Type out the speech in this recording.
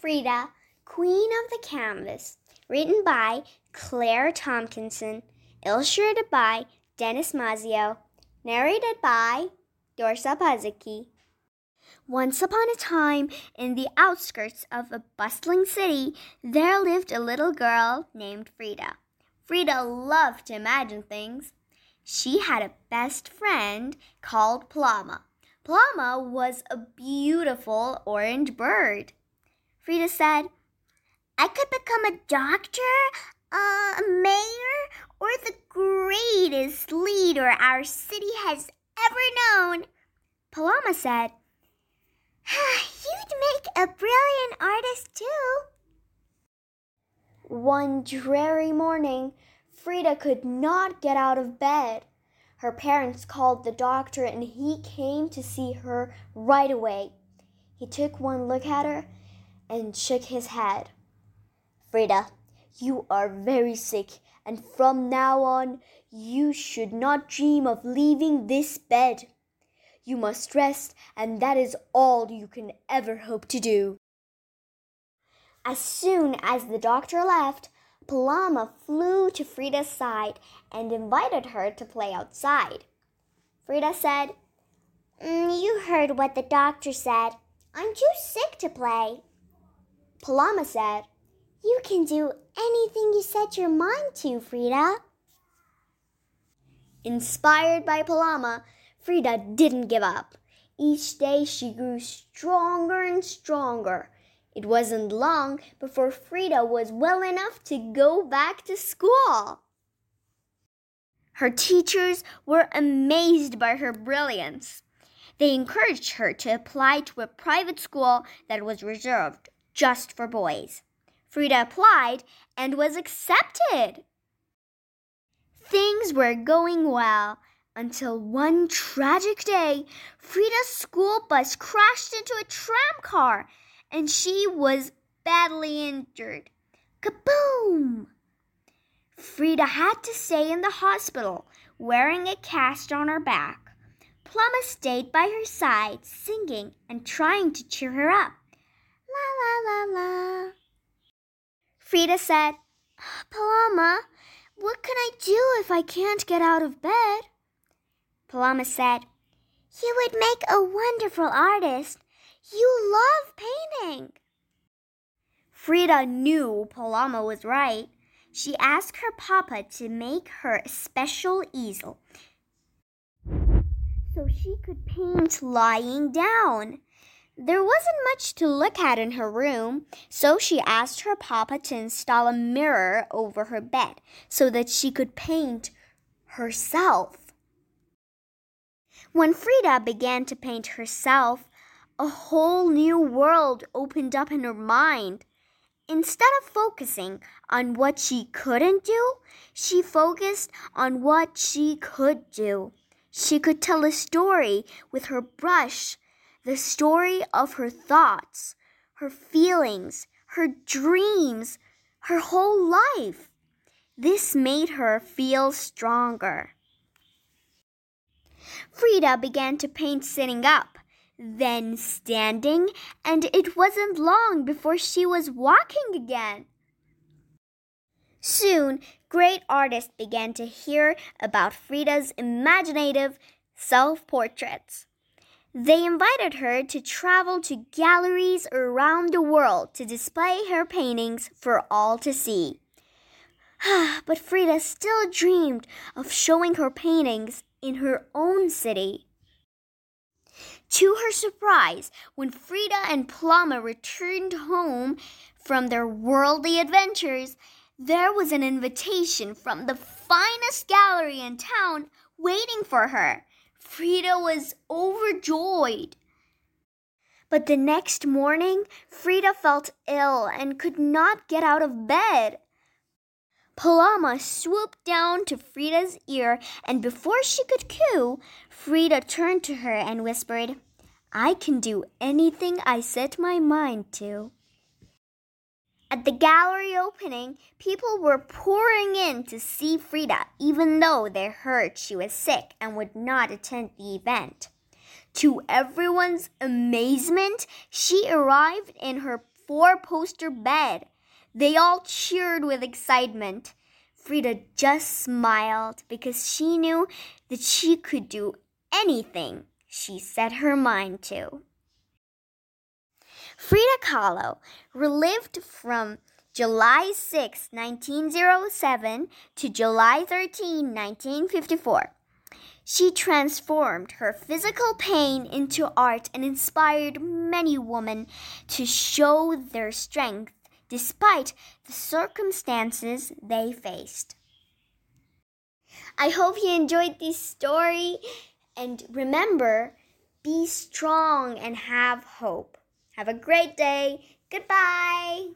Frida, Queen of the Canvas, written by Claire Tompkinson, illustrated by Dennis Mazio, narrated by Dorsa Pazicki. Once upon a time, in the outskirts of a bustling city, there lived a little girl named Frida. Frida loved to imagine things. She had a best friend called Paloma. Paloma was a beautiful orange bird. Frida said, I could become a doctor, a mayor, or the greatest leader our city has ever known. Paloma said, You'd make a brilliant artist too. One dreary morning, Frida could not get out of bed. Her parents called the doctor and he came to see her right away. He took one look at her and shook his head. Frida, you are very sick, and from now on you should not dream of leaving this bed. You must rest, and that is all you can ever hope to do. As soon as the doctor left, Paloma flew to Frida's side and invited her to play outside. Frida said, mm, You heard what the doctor said. I'm too sick to play. Paloma said, You can do anything you set your mind to, Frida. Inspired by Paloma, Frida didn't give up. Each day she grew stronger and stronger. It wasn't long before Frida was well enough to go back to school. Her teachers were amazed by her brilliance. They encouraged her to apply to a private school that was reserved just for boys. Frida applied and was accepted. Things were going well until one tragic day, Frida's school bus crashed into a tram car and she was badly injured. Kaboom! Frida had to stay in the hospital wearing a cast on her back. Paloma stayed by her side, singing and trying to cheer her up. La la la la. Frida said, Paloma, what can I do if I can't get out of bed? Paloma said, You would make a wonderful artist. You love painting. Frida knew Paloma was right. She asked her papa to make her a special easel so she could paint lying down. There wasn't much to look at in her room, so she asked her papa to install a mirror over her bed so that she could paint herself. When Frida began to paint herself, a whole new world opened up in her mind. Instead of focusing on what she couldn't do, she focused on what she could do. She could tell a story with her brush, the story of her thoughts, her feelings, her dreams, her whole life. This made her feel stronger. Frida began to paint sitting up then standing, and it wasn't long before she was walking again. Soon, great artists began to hear about Frida's imaginative self portraits. They invited her to travel to galleries around the world to display her paintings for all to see. but Frida still dreamed of showing her paintings in her own city. To her surprise, when Frida and Paloma returned home from their worldly adventures, there was an invitation from the finest gallery in town waiting for her. Frida was overjoyed. But the next morning, Frida felt ill and could not get out of bed. Paloma swooped down to Frida's ear, and before she could coo, Frida turned to her and whispered, I can do anything I set my mind to. At the gallery opening, people were pouring in to see Frida, even though they heard she was sick and would not attend the event. To everyone's amazement, she arrived in her four poster bed. They all cheered with excitement. Frida just smiled because she knew that she could do anything she set her mind to. Frida Kahlo relived from July 6, 1907 to July 13, 1954. She transformed her physical pain into art and inspired many women to show their strength despite the circumstances they faced. I hope you enjoyed this story and remember, be strong and have hope. Have a great day. Goodbye.